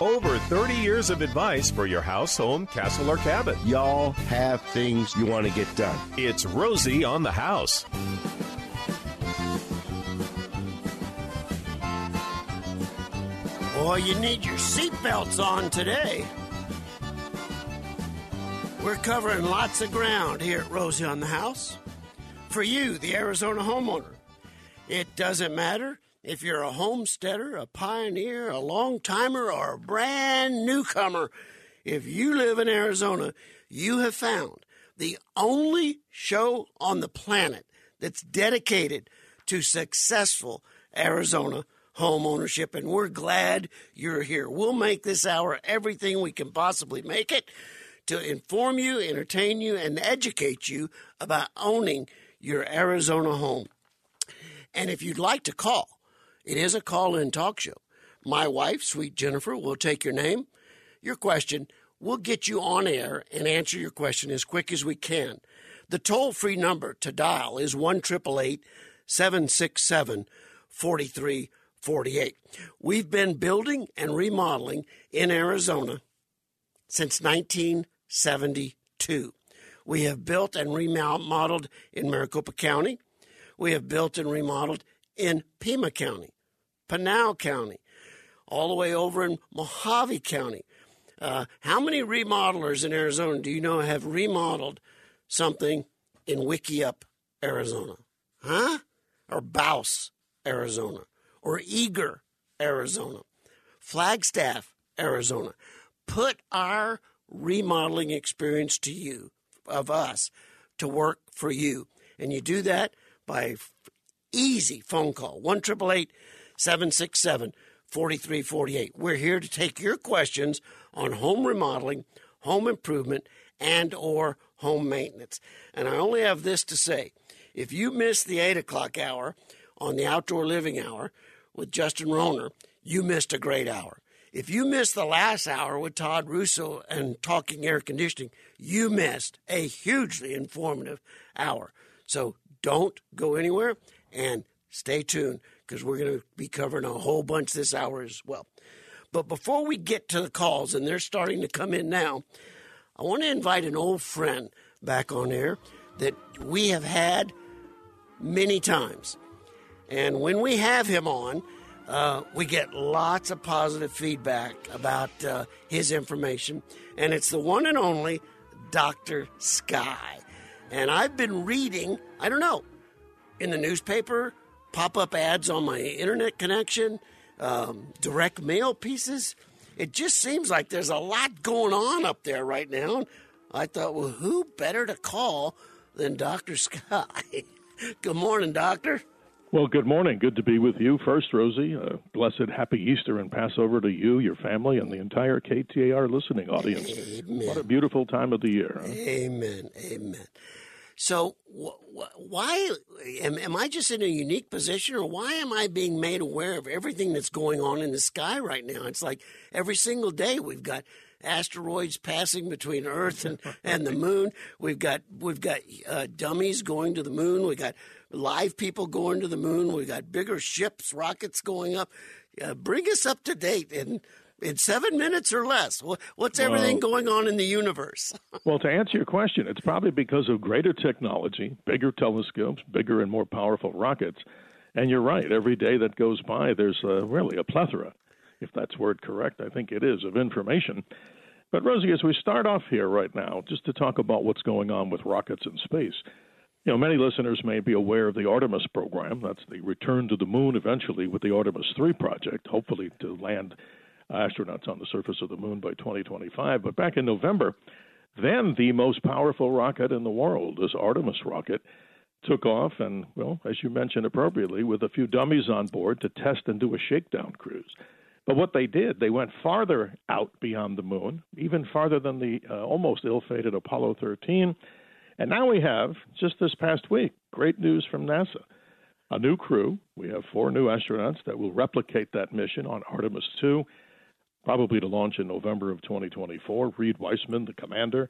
Over 30 years of advice for your house, home, castle, or cabin. Y'all have things you want to get done. It's Rosie on the house. Boy, you need your seatbelts on today. We're covering lots of ground here at Rosie on the House. For you, the Arizona homeowner, it doesn't matter if you're a homesteader, a pioneer, a long timer, or a brand newcomer. If you live in Arizona, you have found the only show on the planet that's dedicated to successful Arizona home ownership, and we're glad you're here. We'll make this hour everything we can possibly make it to inform you, entertain you, and educate you about owning your Arizona home. And if you'd like to call, it is a call in talk show. My wife, sweet Jennifer, will take your name, your question. We'll get you on air and answer your question as quick as we can. The toll free number to dial is 1 767 4348. We've been building and remodeling in Arizona since 1972. We have built and remodeled in Maricopa County. We have built and remodeled in Pima County, Pinal County, all the way over in Mohave County. Uh, how many remodelers in Arizona do you know have remodeled something in Wickiup, Arizona? Huh? Or Bouse, Arizona? Or Eagar, Arizona? Flagstaff, Arizona? Put our remodeling experience to you, of us, to work for you. And you do that by easy phone call 1 767 4348. We're here to take your questions on home remodeling, home improvement, and or home maintenance. And I only have this to say. If you missed the 8 o'clock hour on the Outdoor Living Hour with Justin Rohner, you missed a great hour. If you missed the last hour with Todd Russo and Talking Air Conditioning, you missed a hugely informative hour. So don't go anywhere and stay tuned because we're going to be covering a whole bunch this hour as well. But before we get to the calls, and they're starting to come in now, I want to invite an old friend back on air that we have had many times. And when we have him on, uh, we get lots of positive feedback about uh, his information. And it's the one and only Dr. Sky. And I've been reading, I don't know, in the newspaper, pop up ads on my internet connection, um, direct mail pieces. It just seems like there's a lot going on up there right now. I thought, well, who better to call than Dr. Sky? good morning, Doctor. Well, good morning. Good to be with you first, Rosie. Uh, blessed happy Easter and Passover to you, your family, and the entire KTAR listening audience. Amen. What a beautiful time of the year. Huh? Amen. Amen. So why am, am I just in a unique position, or why am I being made aware of everything that's going on in the sky right now? It's like every single day we've got asteroids passing between Earth and, and the moon. We've got we've got uh, dummies going to the moon. We got live people going to the moon. We got bigger ships, rockets going up. Uh, bring us up to date and in seven minutes or less? What's everything well, going on in the universe? well, to answer your question, it's probably because of greater technology, bigger telescopes, bigger and more powerful rockets. And you're right, every day that goes by, there's uh, really a plethora, if that's word correct, I think it is, of information. But, Rosie, as we start off here right now, just to talk about what's going on with rockets in space, you know, many listeners may be aware of the Artemis program. That's the return to the moon eventually with the Artemis 3 project, hopefully to land astronauts on the surface of the moon by 2025. But back in November, then the most powerful rocket in the world, this Artemis rocket, took off and, well, as you mentioned appropriately, with a few dummies on board to test and do a shakedown cruise. But what they did, they went farther out beyond the moon, even farther than the uh, almost ill fated Apollo 13. And now we have, just this past week, great news from NASA. A new crew. We have four new astronauts that will replicate that mission on Artemis 2 probably to launch in November of 2024. Reid Wiseman, the commander,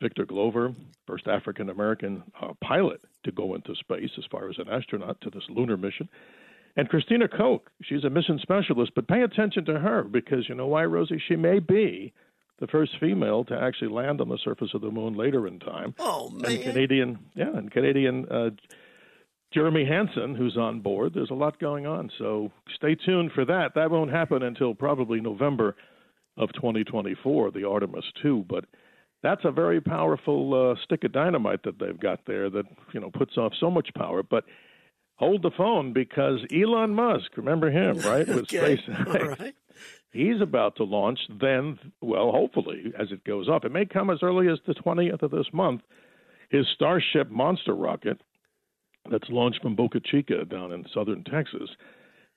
Victor Glover, first African American uh, pilot to go into space as far as an astronaut to this lunar mission. And Christina Koch, she's a mission specialist, but pay attention to her because you know why, Rosie? She may be the first female to actually land on the surface of the moon later in time. Oh man! And Canadian, yeah, and Canadian uh, Jeremy Hansen, who's on board. There's a lot going on, so stay tuned for that. That won't happen until probably November of 2024, the Artemis 2. But that's a very powerful uh, stick of dynamite that they've got there that you know puts off so much power. But hold the phone because Elon Musk, remember him, right? With okay. SpaceX. Right. He's about to launch then, well, hopefully, as it goes up. It may come as early as the 20th of this month. His Starship monster rocket that's launched from Boca Chica down in southern Texas,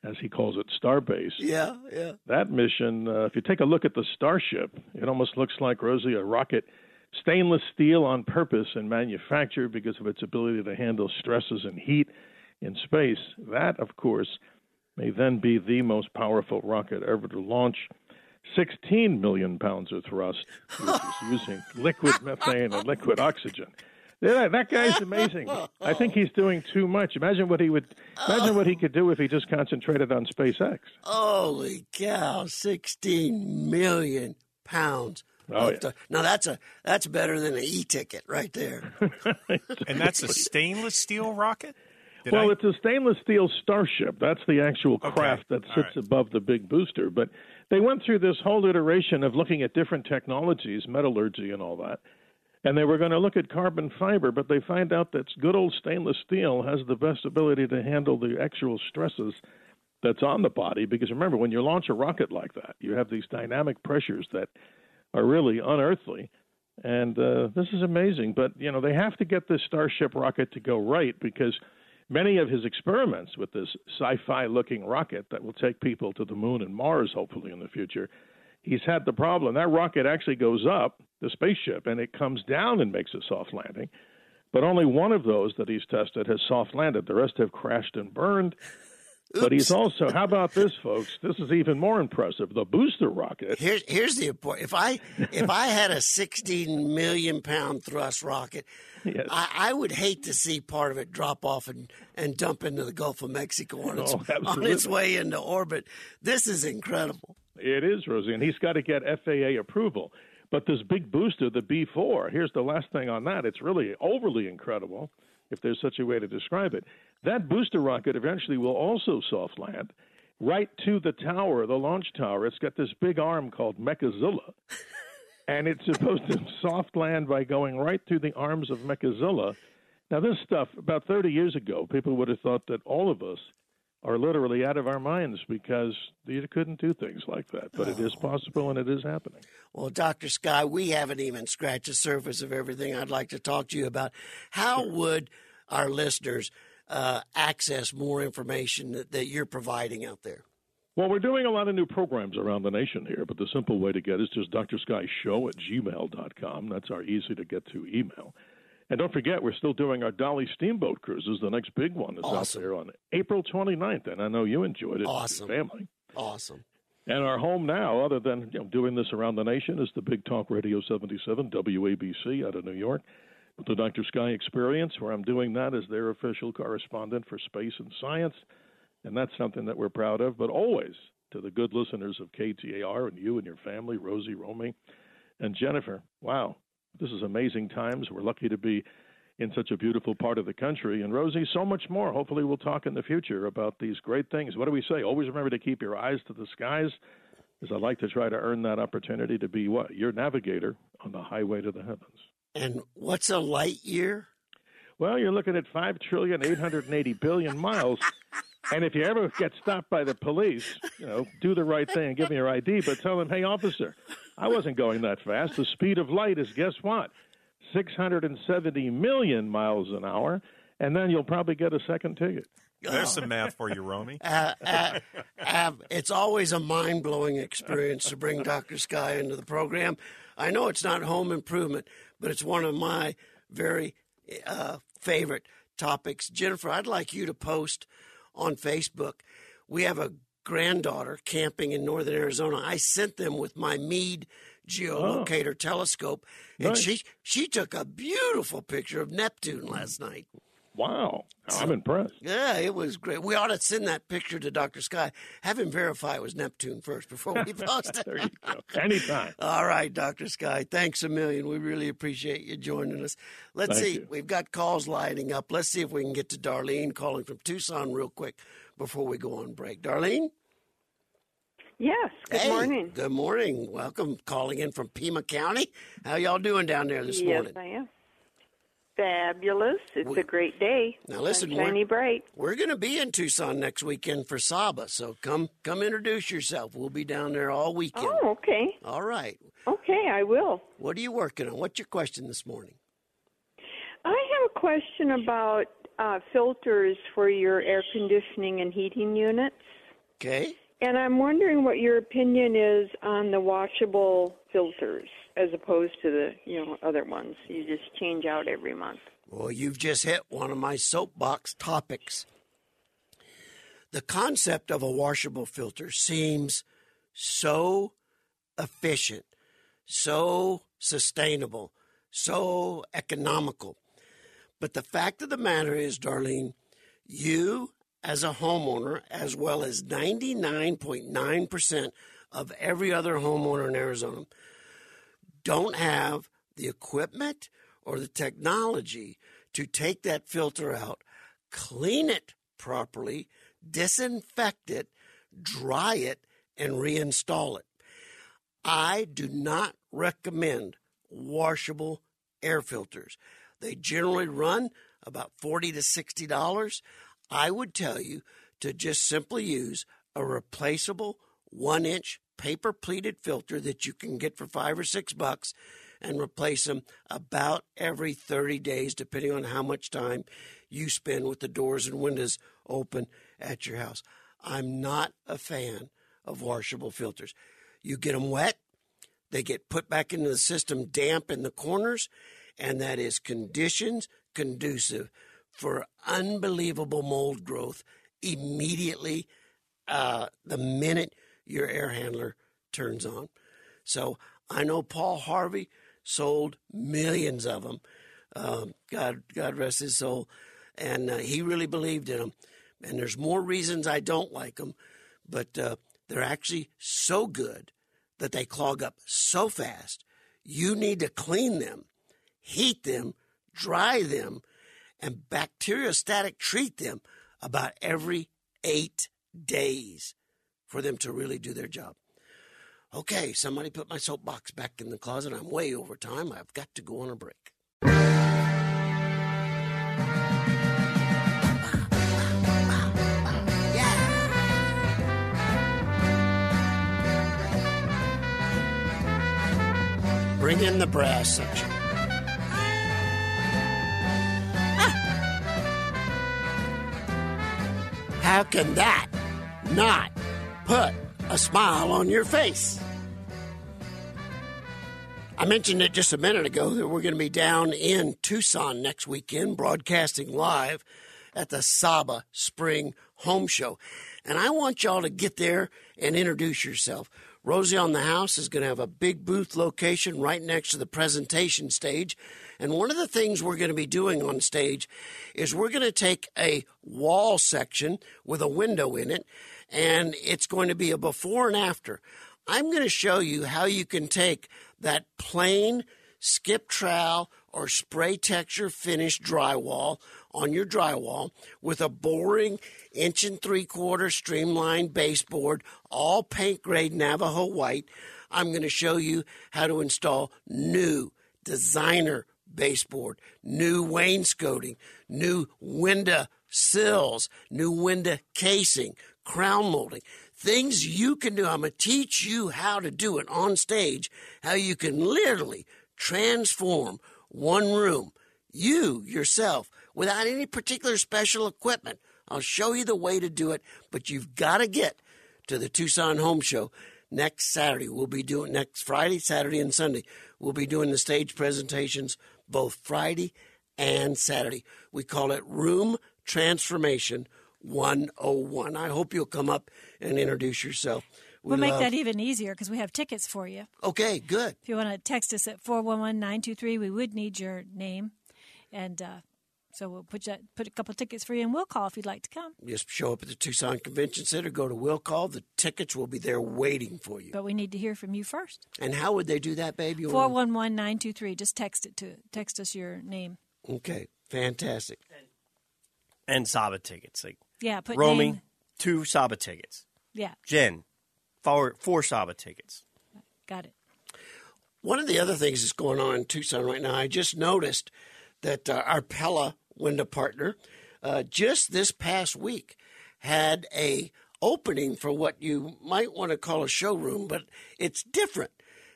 as he calls it, Starbase. Yeah, yeah. That mission, uh, if you take a look at the Starship, it almost looks like, Rosie, a rocket stainless steel on purpose and manufactured because of its ability to handle stresses and heat in space. That, of course, may then be the most powerful rocket ever to launch. 16 million pounds of thrust, which is using liquid methane and liquid oxygen. Yeah, that guy's amazing. I think he's doing too much. Imagine what he would imagine what he could do if he just concentrated on SpaceX. Holy cow! Sixteen million pounds. Oh, yeah. The, now that's a that's better than an e-ticket right there. and that's a stainless steel rocket. Did well, I... it's a stainless steel Starship. That's the actual craft okay. that sits right. above the big booster. But they went through this whole iteration of looking at different technologies, metallurgy, and all that and they were going to look at carbon fiber, but they find out that good old stainless steel has the best ability to handle the actual stresses that's on the body. Because remember, when you launch a rocket like that, you have these dynamic pressures that are really unearthly. And uh, this is amazing. But, you know, they have to get this Starship rocket to go right because many of his experiments with this sci fi looking rocket that will take people to the moon and Mars, hopefully, in the future, he's had the problem. That rocket actually goes up, the spaceship, and it comes down and makes a soft landing. But only one of those that he's tested has soft landed. The rest have crashed and burned. Oops. But he's also, how about this, folks? This is even more impressive. The booster rocket. Here's here's the important. If I if I had a 16 million pound thrust rocket, yes. I, I, would hate to see part of it drop off and, and dump into the Gulf of Mexico on its, oh, on its way into orbit. This is incredible. It is, Rosie, and he's got to get FAA approval. But this big booster, the B4, here's the last thing on that. It's really overly incredible, if there's such a way to describe it. That booster rocket eventually will also soft land right to the tower, the launch tower. It's got this big arm called Mechazilla. and it's supposed to soft land by going right through the arms of Mechazilla. Now, this stuff, about 30 years ago, people would have thought that all of us are literally out of our minds because you couldn't do things like that. But oh. it is possible and it is happening. Well, Dr. Sky, we haven't even scratched the surface of everything I'd like to talk to you about. How sure. would our listeners uh, access more information that, that you're providing out there? Well, we're doing a lot of new programs around the nation here, but the simple way to get is just Doctor Sky drsky.show at gmail.com. That's our easy to get to email. And don't forget, we're still doing our Dolly Steamboat cruises. The next big one is awesome. out there on April 29th, and I know you enjoyed it awesome. your family. Awesome. And our home now, other than you know, doing this around the nation, is the Big Talk Radio 77 WABC out of New York. With the Dr. Sky Experience, where I'm doing that as their official correspondent for space and science. And that's something that we're proud of. But always to the good listeners of KTAR and you and your family, Rosie, Romy, and Jennifer. Wow, this is amazing times. We're lucky to be in such a beautiful part of the country. And Rosie, so much more. Hopefully, we'll talk in the future about these great things. What do we say? Always remember to keep your eyes to the skies, as I like to try to earn that opportunity to be what? Your navigator on the highway to the heavens. And what's a light year? Well, you're looking at five trillion eight hundred and eighty billion miles. And if you ever get stopped by the police, you know, do the right thing and give me your ID, but tell them, hey, officer, I wasn't going that fast. The speed of light is, guess what? 670 million miles an hour, and then you'll probably get a second ticket. There's some math for you, Romy. Uh, uh, uh, it's always a mind blowing experience to bring Dr. Sky into the program. I know it's not home improvement, but it's one of my very uh, favorite topics. Jennifer, I'd like you to post on Facebook. We have a granddaughter camping in northern Arizona. I sent them with my Meade oh. geolocator oh. telescope, and nice. she she took a beautiful picture of Neptune last night. Wow, Oh, I'm impressed. Yeah, it was great. We ought to send that picture to Dr. Sky. Have him verify it was Neptune first before we post it. there you go. Anytime. All right, Dr. Sky. Thanks a million. We really appreciate you joining us. Let's Thank see. you. We've got calls lining up. Let's see if we can get to Darlene calling from Tucson real quick before we go on break. Darlene? Yes. Good Hey, morning. Good morning. Welcome. Calling in from Pima County. How y'all doing down there this yes, morning? I am. Fabulous. It's We- a great day. Now listen, Sunshiny we're- bright. We're going to be in Tucson next weekend for SAHBA, so come come introduce yourself. We'll be down there all weekend. Oh, okay. All right. Okay, I will. What are you working on? What's your question this morning? I have a question about uh, filters for your air conditioning and heating units. Okay. And I'm wondering what your opinion is on the washable filters as opposed to the, you know, other ones you just change out every month. Well, you've just hit one of my soapbox topics. The concept of a washable filter seems so efficient, so sustainable, so economical. But the fact of the matter is, Darlene, you as a homeowner, as well as 99.9% of every other homeowner in Arizona, don't have the equipment or the technology to take that filter out, clean it properly, disinfect it, dry it, and reinstall it. I do not recommend washable air filters. They generally run about 40 to 60 dollars. I would tell you to just simply use a replaceable 1-inch paper pleated filter that you can get for 5 or 6 bucks and replace them about every 30 days depending on how much time you spend with the doors and windows open at your house. I'm not a fan of washable filters. You get them wet, they get put back into the system damp in the corners, and that is conditions conducive for unbelievable mold growth immediately uh, the minute your air handler turns on. So I know Paul Harvey sold millions of them. Um, God, God rest his soul, and uh, he really believed in them. And there's more reasons I don't like them, but uh, they're actually so good that they clog up so fast. You need to clean them, heat them, dry them, and bacteriostatic treat them about every eight days for them to really do their job. Okay, somebody put my soapbox back in the closet. I'm way over time. I've got to go on a break. Bring in the brass section. How can that not put a smile on your face? I mentioned it just a minute ago that we're going to be down in Tucson next weekend, broadcasting live at the SAHBA Spring Home Show. And I want y'all to get there and introduce yourself. Rosie on the House is going to have a big booth location right next to the presentation stage. And one of the things we're going to be doing on stage is we're going to take a wall section with a window in it, and it's going to be a before and after. I'm going to show you how you can take that plain skip trowel or spray texture finish drywall on your drywall with a boring inch and three quarter streamlined baseboard, all paint grade Navajo white. I'm going to show you how to install new designer baseboard, new wainscoting, new window sills, new window casing, crown molding. Things you can do. I'm going to teach you how to do it on stage, how you can literally transform one room, you yourself, without any particular special equipment. I'll show you the way to do it, but you've got to get to the Tucson Home Show next Saturday. We'll be doing next Friday, Saturday, and Sunday. We'll be doing the stage presentations both Friday and Saturday. We call it Room Transformation 101. I hope you'll come up and introduce yourself. We We'll make love- that even easier because we have tickets for you. Okay, good. If you want to text us at 411 923, we would need your name and uh, So we'll put you, put a couple tickets for you, and we'll call if you'd like to come. Just show up at the Tucson Convention Center, go to Will Call. The tickets will be there waiting for you. But we need to hear from you first. And how would they do that, baby? Four one one nine two three. Just text it to text us your name. Okay, fantastic. And SAHBA tickets. Like Yeah, put Romy, name. two SAHBA tickets. Yeah, Jen, four, four SAHBA tickets. got it. One of the other things that's going on in Tucson right now, I just noticed that uh, our Pella window partner uh, just this past week had a opening for what you might want to call a showroom, but it's different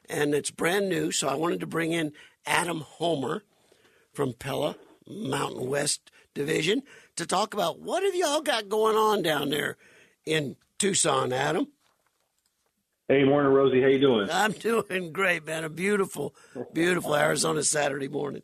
and it's brand new. So I wanted to bring in Adam Homer from Pella Mountain West Division to talk about what have y'all got going on down there in Tucson, Adam. Hey, morning, Rosie. How you doing? I'm doing great, man. A beautiful, beautiful Arizona Saturday morning.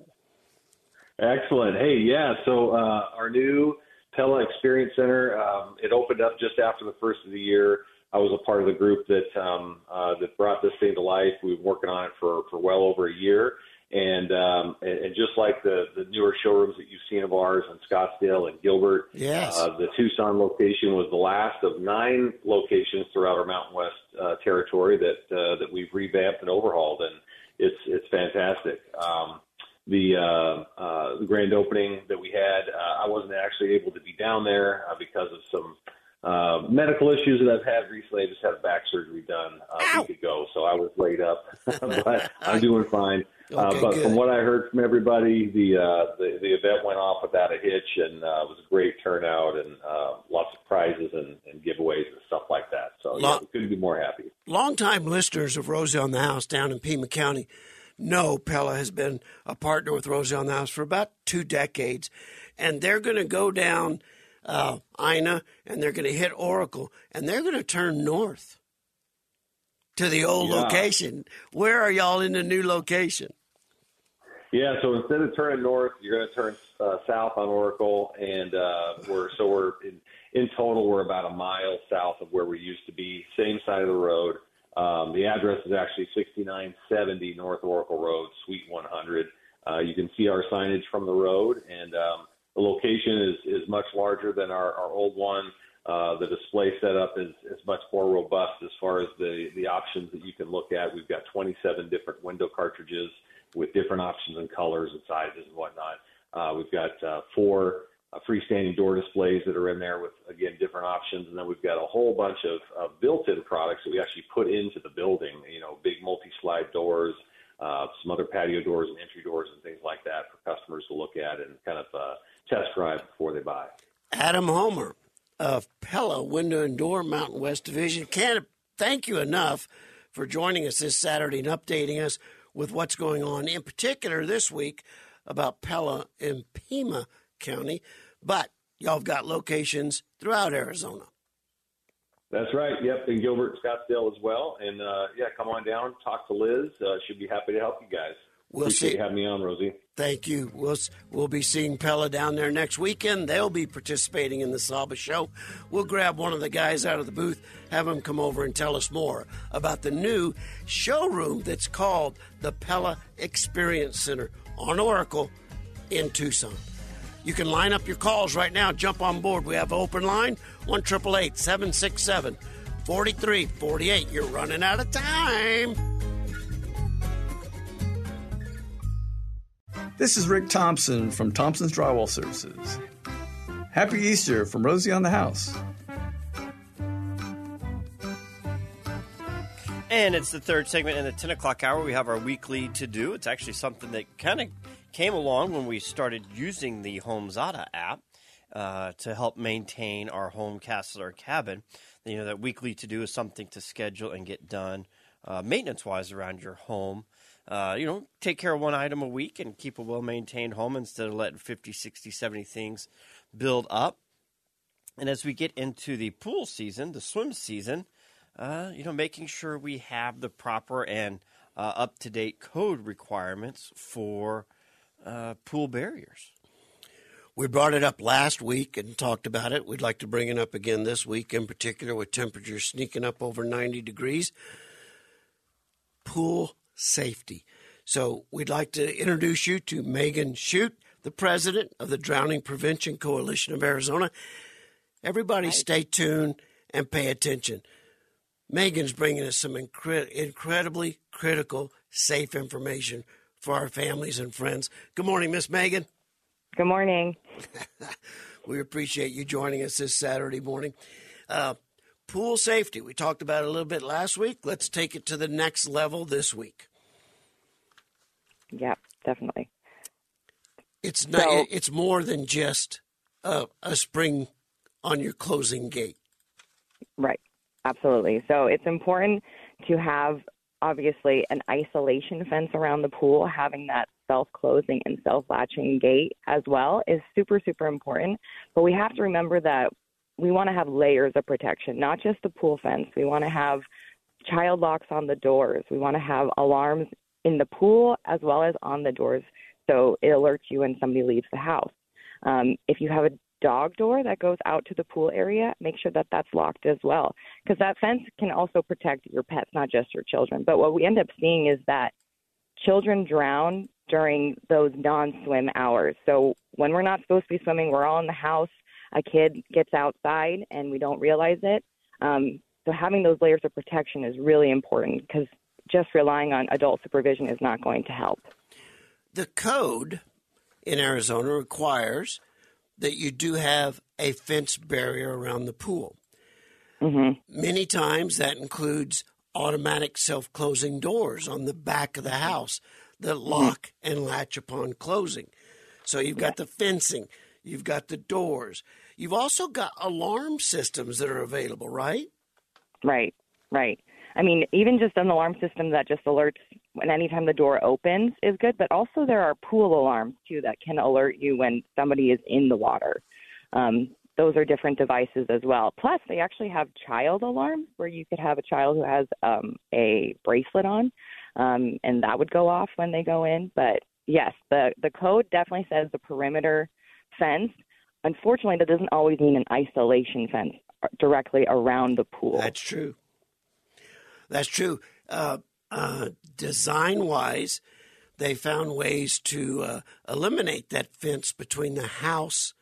Excellent. Hey, yeah. So uh, our new Pella Experience Center um, it opened up just after the first of the year. I was a part of the group that um, uh, that brought this thing to life. We've been working on it for for well over a year, and um, and, and just like the the newer showrooms that you've seen of ours in Scottsdale and Gilbert, Yes. uh, the Tucson location was the last of nine locations throughout our Mountain West uh, territory that uh, that we've revamped and overhauled, and it's it's fantastic. Um, the uh, uh, the grand opening that we had, uh, I wasn't actually able to be down there uh, because of some uh, medical issues that I've had recently. I just had back surgery done uh, a week ago, so I was laid up, but I'm doing fine. uh, but good. from what I heard from everybody, the uh, the, the event went off without a hitch, and uh, it was a great turnout, and uh, lots of prizes and, and giveaways and stuff like that. So yeah, Lot- couldn't be more happy. Longtime listeners of Rosie on the House down in Pima County know Pella has been a partner with Rosie on the House for about two decades, and they're going to go down uh, Ina and they're going to hit Oracle, and they're going to turn north to the old Yeah. location. Where are y'all in the new location? Yeah, so instead of turning north, you're going to turn uh, south on Oracle, and uh, we're so we're in, in total we're about a mile south of where we used to be, same side of the road. Um, the address is actually 6970 North Oracle Road, Suite 100. Uh, you can see our signage from the road, and um, the location is is much larger than our, our old one. Uh, the display setup is, is much more robust as far as the, the options that you can look at. We've got 27 different window cartridges with different options and colors and sizes and whatnot. Uh, we've got uh, four uh, freestanding door displays that are in there with, again, different options. And then we've got a whole bunch of, of built-in products that we actually put into the building, you know, big multi-slide doors, uh, some other patio doors and entry doors and things like that for customers to look at and kind of uh, test drive before they buy. Adam Homer of Pella Window and Door Mountain West Division. Can't thank you enough for joining us this Saturday and updating us with what's going on, in particular this week about Pella and Pima County. But y'all have got locations throughout Arizona. That's right. Yep, in Gilbert, Scottsdale as well. And uh, yeah, come on down, talk to Liz. Uh, she'd be happy to help you guys. We'll Appreciate see. you having me on, Rosie. Thank you. We'll, we'll be seeing Pella down there next weekend. They'll be participating in the SAHBA show. We'll grab one of the guys out of the booth, have him come over and tell us more about the new showroom that's called the Pella Experience Center on Oracle in Tucson. You can line up your calls right now. Jump on board. We have an open line 1 767 4348. You're running out of time. This is Rick Thompson from Thompson's Drywall Services. Happy Easter from Rosie on the House. And it's the third segment in the 10 o'clock hour. We have our weekly to do. It's actually something that kind of came along when we started using the HomeZada app uh, to help maintain our home castle or cabin. You know, that weekly to do is something to schedule and get done uh, maintenance wise around your home. Uh, you know, take care of one item a week and keep a well maintained home instead of letting 50, 60, 70 things build up. And as we get into the pool season, the swim season, uh, you know, making sure we have the proper and uh, up to date code requirements for uh, pool barriers. We brought it up last week and talked about it. We'd like to bring it up again this week, in particular, with temperatures sneaking up over 90 degrees. Pool safety. So we'd like to introduce you to Meghan Chute, the president of the Drowning Prevention Coalition of Arizona. Everybody, stay tuned and pay attention. Meghan's bringing us some incre- incredibly critical, safe information for our families and friends. Good morning, Miss Meghan. Good morning. we appreciate you joining us this Saturday morning. Uh, pool safety, we talked about it a little bit last week. Let's take it to the next level this week. Yeah, definitely. It's not. So- it's more than just a, a spring on your closing gate. Right. Absolutely. So it's important to have obviously an isolation fence around the pool. Having that self closing and self latching gate as well is super, super important. But we have to remember that we want to have layers of protection, not just the pool fence. We want to have child locks on the doors. We want to have alarms in the pool as well as on the doors so it alerts you when somebody leaves the house. Um, if you have a dog door that goes out to the pool area, make sure that that's locked as well. Because that fence can also protect your pets, not just your children. But what we end up seeing is that children drown during those non swim hours. So when we're not supposed to be swimming, we're all in the house. A kid gets outside and we don't realize it. Um, so having those layers of protection is really important because just relying on adult supervision is not going to help. The code in Arizona requires that you do have a fence barrier around the pool. Mm-hmm. Many times that includes automatic self closing doors on the back of the house that lock and latch upon closing. So you've got the fencing, you've got the doors, you've also got alarm systems that are available, right? Right, right. I mean, even just an alarm system that just alerts when anytime the door opens is good, but also there are pool alarms too that can alert you when somebody is in the water. Um, those are different devices as well. Plus, they actually have child alarms where you could have a child who has um, a bracelet on, um, and that would go off when they go in. But yes, the the code definitely says the perimeter fence. Unfortunately, that doesn't always mean an isolation fence directly around the pool. That's true. That's true. Uh, uh, design wise, they found ways to uh, eliminate that fence between the house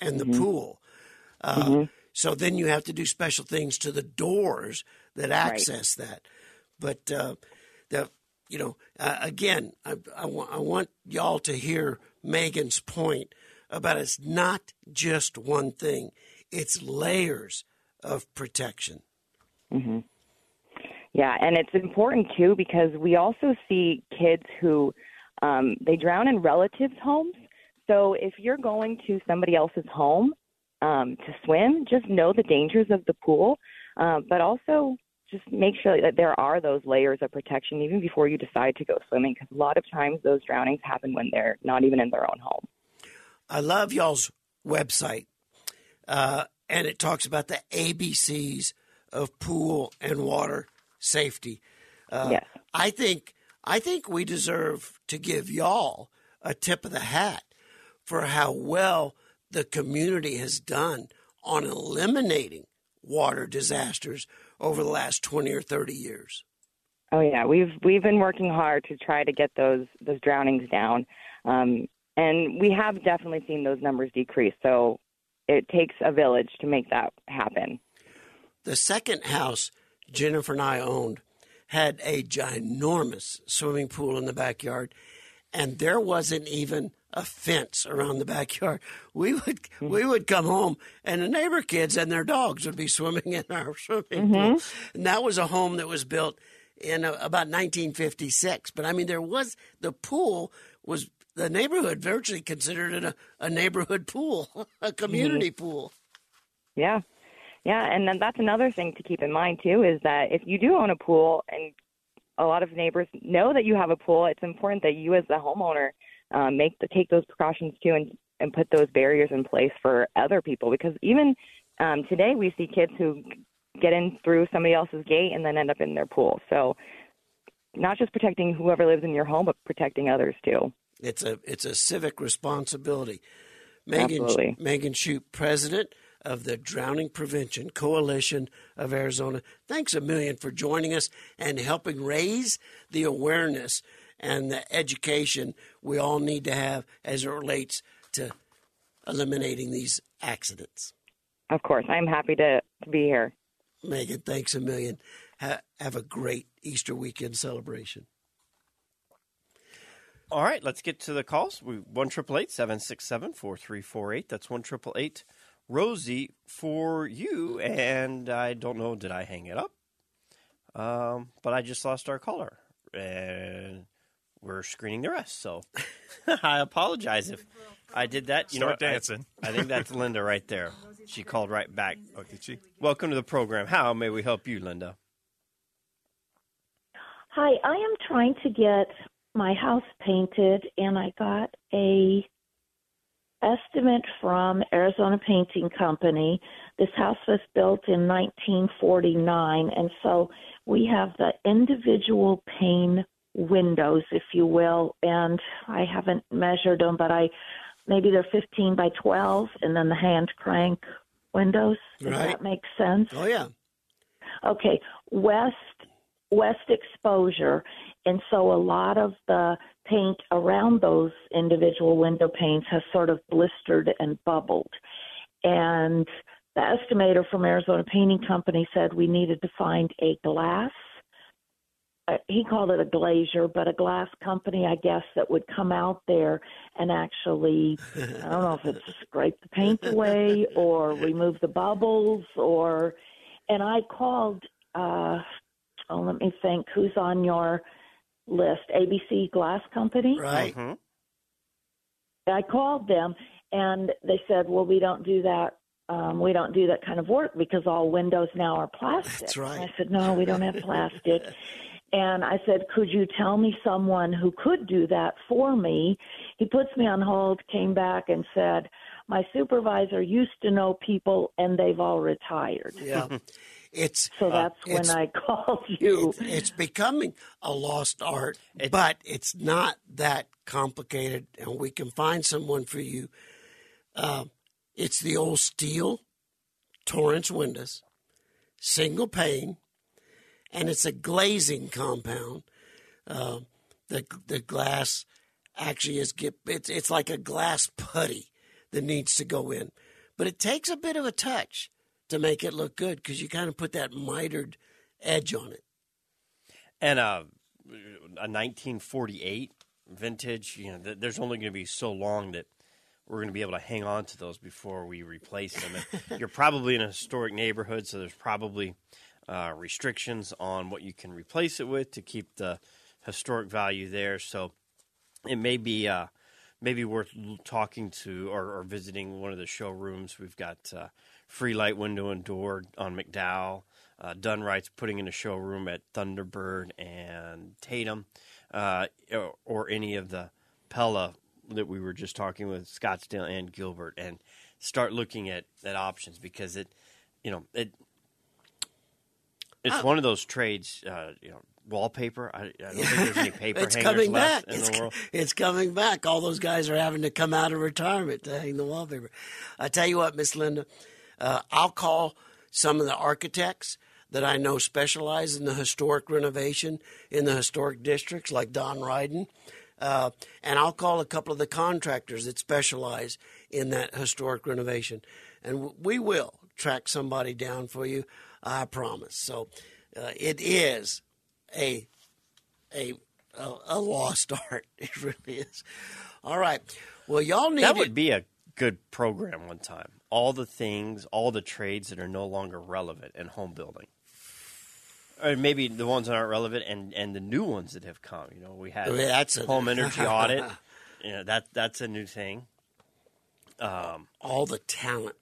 and the Mhm. pool. Uh, Mhm. So then you have to do special things to the doors that Right. access that. But uh, the you know uh, again, I, I, wa- I want y'all to hear Meghan's point about it's not just one thing; it's layers of protection. hmm Yeah, and it's important too because we also see kids who um, they drown in relatives' homes. So if you're going to somebody else's home um, to swim, just know the dangers of the pool, uh, but also just make sure that there are those layers of protection even before you decide to go swimming because a lot of times those drownings happen when they're not even in their own home. I love y'all's website, uh, and it talks about the ABCs of pool and water safety. Uh, Yes. I think I think we deserve to give y'all a tip of the hat for how well the community has done on eliminating water disasters over the last twenty or thirty years. Oh yeah, we've we've been working hard to try to get those those drownings down, um, and we have definitely seen those numbers decrease. So it takes a village to make that happen. The second house Jennifer and I owned had a ginormous swimming pool in the backyard, and there wasn't even a fence around the backyard. We would we would come home, and the neighbor kids and their dogs would be swimming in our swimming pool. And that was a home that was built in uh about 1956. But I mean, there was the pool was the neighborhood virtually considered it a, a neighborhood pool, a community pool. Yeah, yeah, and then that's another thing to keep in mind too is that if you do own a pool and a lot of neighbors know that you have a pool, it's important that you as the homeowner um, make the take those precautions too and and put those barriers in place for other people because even um, today we see kids who get in through somebody else's gate and then end up in their pool. So not just protecting whoever lives in your home, but protecting others too. It's a it's a civic responsibility. Meghan Absolutely. Meghan Chute, president of the Drowning Prevention Coalition of Arizona. Thanks a million for joining us and helping raise the awareness and the education we all need to have as it relates to eliminating these accidents. Of course, I'm happy to, to be here. Meghan, thanks a million. Ha- have a great Easter weekend celebration. All right, let's get to the calls. We one triple eight seven six seven four three four eight. That's one triple eight Rosie for you. And I don't know, did I hang it up? Um, but I just lost our caller, and we're screening the rest. So I apologize if I did that. You know, Start what? I- dancing. I, think that's Linda right there. She called right back. Oh, did she? Welcome to the program. How may we help you, Linda? Hi, I am trying to get my house painted, and I got a estimate from Arizona Painting Company. This house was built in 1949, and so we have the individual pane windows, if you will, and I haven't measured them, but I maybe they're 15 by 12, and then the hand crank windows. Does Right. that make sense? Oh, yeah. Okay, west west exposure, and so a lot of the paint around those individual window panes has sort of blistered and bubbled. And the estimator from Arizona Painting Company said we needed to find a glass. Uh, he called it a glazier, but a glass company, I guess, that would come out there and actually, I don't know if it's scrape the paint away or remove the bubbles or, and I called, uh, oh, let me think, who's on your list? ABC Glass Company? Right. I called them and they said, well, we don't do that. Um, we don't do that kind of work because all windows now are plastic. That's right. And I said, no, we don't have plastic. and I said, could you tell me someone who could do that for me? He puts me on hold, came back and said, my supervisor used to know people and they've all retired. Yeah. It's So that's when it's- I called you. It's, it's becoming a lost art, but it's not that complicated, and we can find someone for you. Uh, it's the old steel Torrance windows, single pane, and it's a glazing compound. Uh, the the glass actually is get it's it's like a glass putty that needs to go in, but it takes a bit of a touch to make it look good because you kind of put that mitered edge on it. And uh, a 1948 vintage, you know, th- there's only going to be so long that we're going to be able to hang on to those before we replace them. You're probably in a historic neighborhood, so there's probably uh, restrictions on what you can replace it with to keep the historic value there. So it may be uh, maybe worth talking to or, or visiting one of the showrooms. We've got uh, Free Light Window and Door on McDowell. Uh, Dunright's putting in a showroom at Thunderbird and Tatum, uh, or, or any of the Pella that we were just talking with Scottsdale and Gilbert, and start looking at, at options because it, you know, it it's Ah. one of those trades. Uh, you know, wallpaper. I, I don't think there's any paper it's hangers coming back. left in It's, the world. it's coming back. All those guys are having to come out of retirement to hang the wallpaper. I tell you what, Miss Linda, uh, I'll call some of the architects that I know specialize in the historic renovation in the historic districts, like Don Ryden. Uh, and I'll call a couple of the contractors that specialize in that historic renovation. And w- we will track somebody down for you, I promise. So uh, it is a a a, a lost art. It really is. All right. Well, y'all need That would be a good program one time. All the things, all the trades that are no longer relevant in home building. Or maybe the ones that aren't relevant and, and the new ones that have come. You know, we had Yeah, that's a- home energy audit. You know, that that's a new thing. Um, all the talent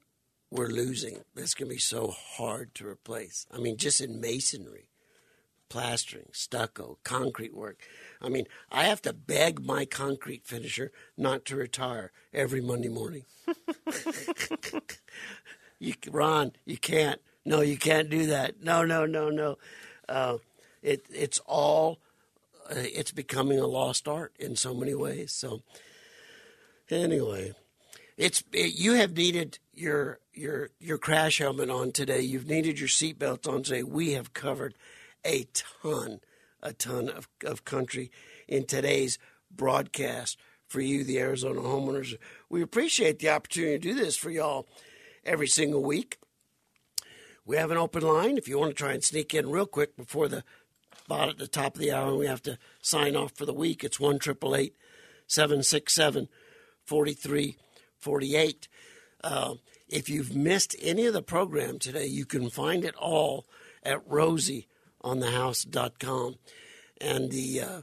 we're losing. That's going to be so hard to replace. I mean, just in masonry, plastering, stucco, concrete work. I mean, I have to beg my concrete finisher not to retire every Monday morning. you, Ron, you can't. No, you can't do that. No, no, no, no. Uh, it it's all. Uh, it's becoming a lost art in so many ways. So, anyway, it's it, you have needed your your your crash helmet on today. You've needed your seatbelt on today. We have covered a ton a ton of, of country in today's broadcast for you, the Arizona homeowners. We appreciate the opportunity to do this for y'all every single week. We have an open line if you want to try and sneak in real quick before the spot at the top of the hour and we have to sign off for the week. It's 1 767 4348. Uh, If you've missed any of the program today, you can find it all at rosieonthehouse.com. And the uh,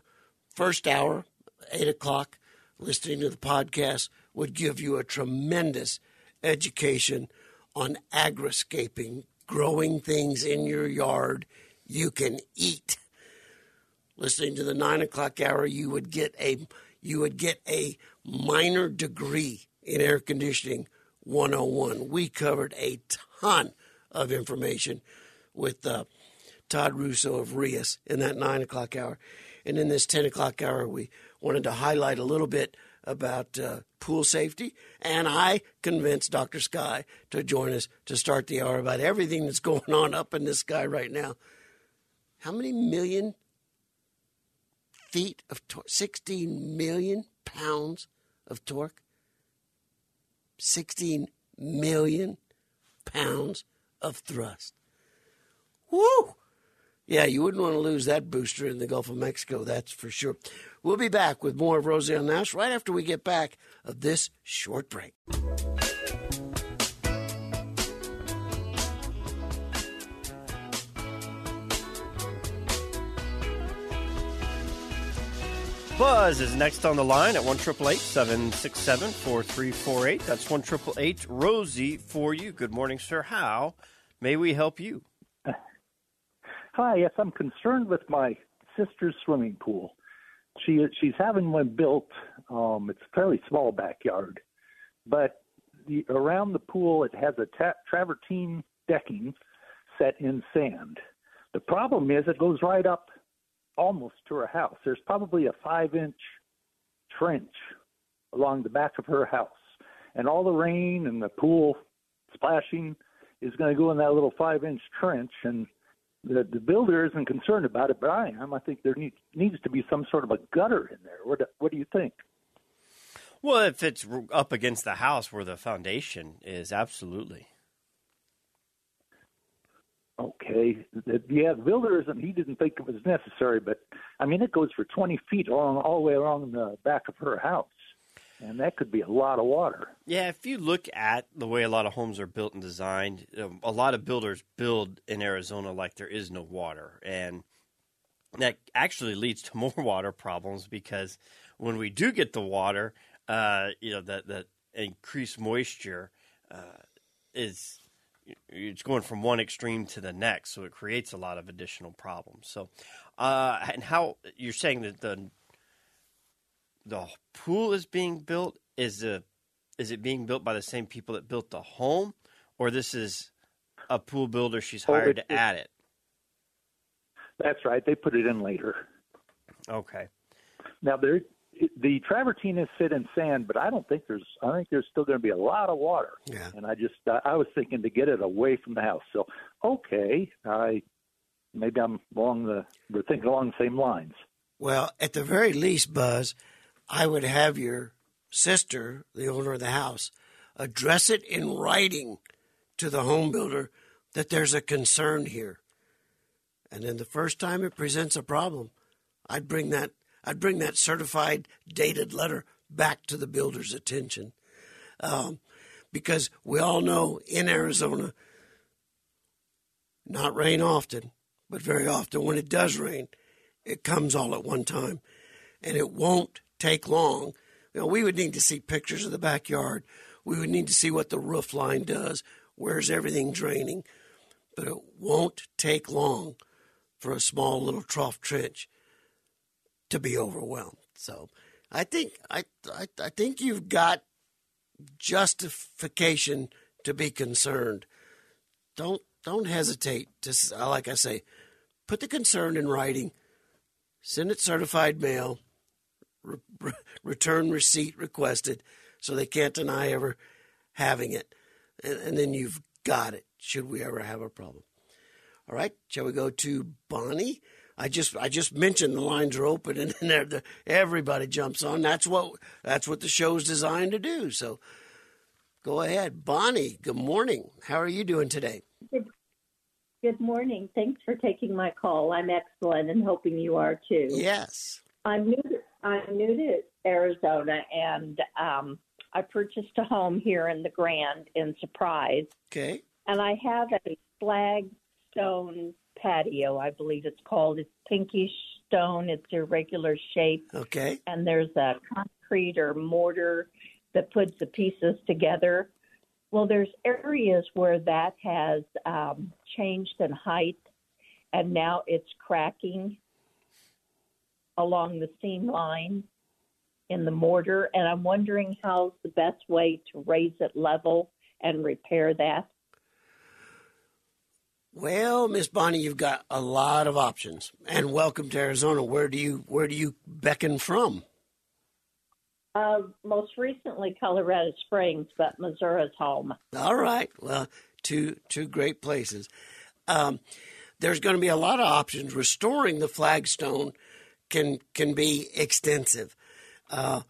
first hour, 8 o'clock, listening to the podcast would give you a tremendous education on agriscaping, growing things in your yard you can eat. Listening to the nine o'clock hour, you would get a you would get a minor degree in air conditioning 101. We covered a ton of information with uh, Todd Russo of Rias in that nine o'clock hour. And in this 10 o'clock hour, we wanted to highlight a little bit about uh, pool safety. And I convinced Dr. Sky to join us to start the hour about everything that's going on up in the sky right now. How many million feet of torque? 16 million pounds of torque? 16 million pounds of thrust. Woo! Yeah, you wouldn't want to lose that booster in the Gulf of Mexico, that's for sure. We'll be back with more of Rosie Nash right after we get back of this short break. Buzz is next on the line at 1 767 4348. That's 1 Rosie for you. Good morning, sir. How may we help you? Hi, yes, I'm concerned with my sister's swimming pool. She she's having one built. Um, it's a fairly small backyard, but the, around the pool it has a ta- travertine decking set in sand. The problem is it goes right up almost to her house. There's probably a five inch trench along the back of her house. And all the rain and the pool splashing is going to go in that little five inch trench. And the, the builder isn't concerned about it, but I am. I think there needs, needs to be some sort of a gutter in there. What, what do you think? Well, if it's up against the house where the foundation is, absolutely. Okay, yeah, the builder isn't. He didn't think it was necessary, but I mean, it goes for 20 feet along all the way along the back of her house, and that could be a lot of water. Yeah, if you look at the way a lot of homes are built and designed, um, a lot of builders build in Arizona like there is no water, and that actually leads to more water problems because when we do get the water, uh, you know, that that increased moisture uh, is it's going from one extreme to the next, so it creates a lot of additional problems. So, uh, and how you're saying that the the pool is being built is a is it being built by the same people that built the home, or this is a pool builder she's hired to add it? That's right. They put it in later. Okay. Now there the travertine is sit in sand, but I don't think there's. I think there's still going to be a lot of water. Yeah. And I just uh, I was thinking to get it away from the house. So okay, I maybe I'm along the we're thinking along the same lines. Well, at the very least, Buzz, I would have your sister, the owner of the house, address it in writing to the home builder that there's a concern here. And then the first time it presents a problem, I'd bring that I'd bring that certified dated letter back to the builder's attention. Um, because we all know in Arizona, not rain often, but very often when it does rain, it comes all at one time. And it won't take long. You know, we would need to see pictures of the backyard. We would need to see what the roof line does. Where's everything draining? But it won't take long for a small little trough trench to be overwhelmed. So I think I, I, I think you've got justification to be concerned. Don't don't hesitate to uh, like I say, put the concern in writing, send it certified mail, re- re- return receipt requested, so they can't deny ever having it, and, and then you've got it. Should we ever have a problem? All right, shall we go to Bonnie? I just I just mentioned the lines are open and then the, everybody jumps on. That's what that's what the show's designed to do. So go ahead, Bonnie. Good morning. How are you doing today? Good, good morning. Thanks for taking my call. I'm excellent and hoping you are too. Yes. I'm new. To, I'm new to Arizona and um, I purchased a home here in the Grand in Surprise. Okay. And I have a flagstone patio, I believe it's called. It's pinkish stone. It's irregular shape. Okay. And there's a concrete or mortar that puts the pieces together. Well, there's areas where that has um, changed in height, and now it's cracking along the seam line in the mortar. And I'm wondering how's the best way to raise it level and repair that. Well, Miss Bonnie, you've got a lot of options, and welcome to Arizona. Where do you where do you beckon from? Uh, most recently, Colorado Springs, but Missouri's home. All right. Well, two two great places. Um, there's going to be a lot of options. Restoring the flagstone can can be extensive. Uh,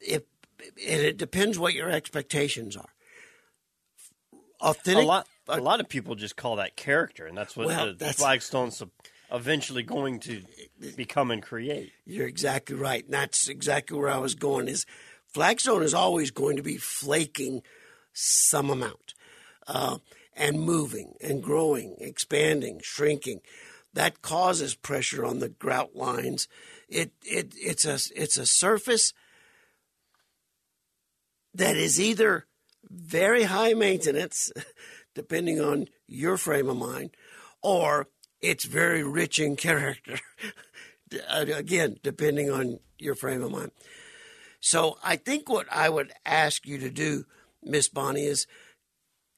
if and it depends what your expectations are. Authentic. A lot, a lot of people just call that character, and that's what Well, the that's- flagstone's eventually going to become and create. You're exactly right. And that's exactly where I was going. Is flagstone is always going to be flaking some amount, uh, and moving and growing, expanding, shrinking. That causes pressure on the grout lines. It it it's a it's a surface that is either very high maintenance, depending on your frame of mind, or it's very rich in character. Uh, again, depending on your frame of mind. So I think what I would ask you to do, Miss Bonnie, is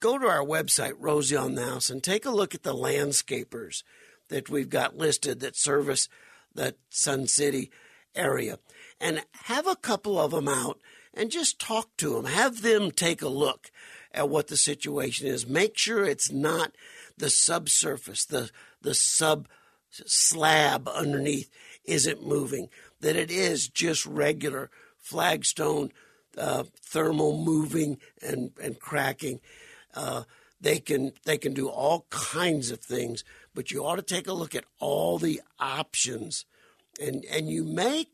go to our website, Rosie on the House, and take a look at the landscapers that we've got listed that service that Sun City area. And have a couple of them out and just talk to them. Have them take a look at what the situation is. Make sure it's not the subsurface, the the sub slab underneath isn't moving. That it is just regular flagstone uh, thermal moving and and cracking. Uh, they can they can do all kinds of things, but you ought to take a look at all the options, and and you may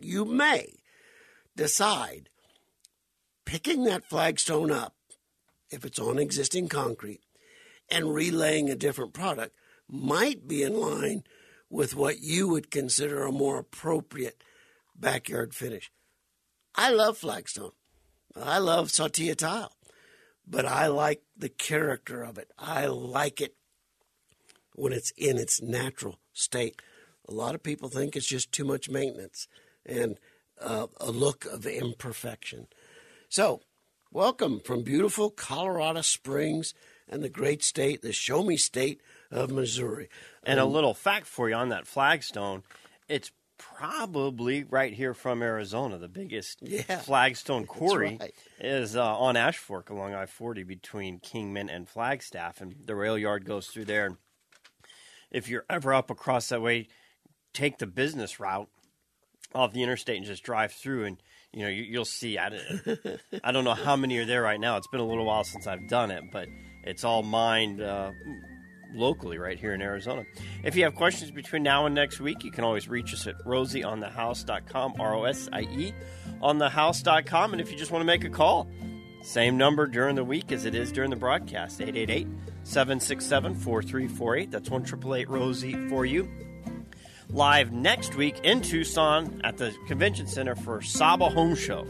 you may decide picking that flagstone up if it's on existing concrete and relaying a different product might be in line with what you would consider a more appropriate backyard finish. I love flagstone. I love Saltillo tile, but I like the character of it. I like it when it's in its natural state. A lot of people think it's just too much maintenance and uh, a look of imperfection. So, welcome from beautiful Colorado Springs and the great state, the show me state of Missouri. And a Um, little fact for you on that flagstone, it's probably right here from Arizona. The biggest Yeah, flagstone quarry right. is uh, on Ash Fork along I 40 between Kingman and Flagstaff. And the rail yard goes through there. And if you're ever up across that way, take the business route off the interstate and just drive through. And you know, you, you'll see. I, don't- I don't know how many are there right now. It's been a little while since I've done it, but it's all mined uh, locally right here in Arizona. If you have questions between now and next week, you can always reach us at rosieonthehouse.com, R O S I E, on thehouse.com. And if you just want to make a call, same number during the week as it is during the broadcast, 888 767 4348. That's 1 Rosie for you. Live next week in Tucson at the Convention Center for SAHBA Home Show.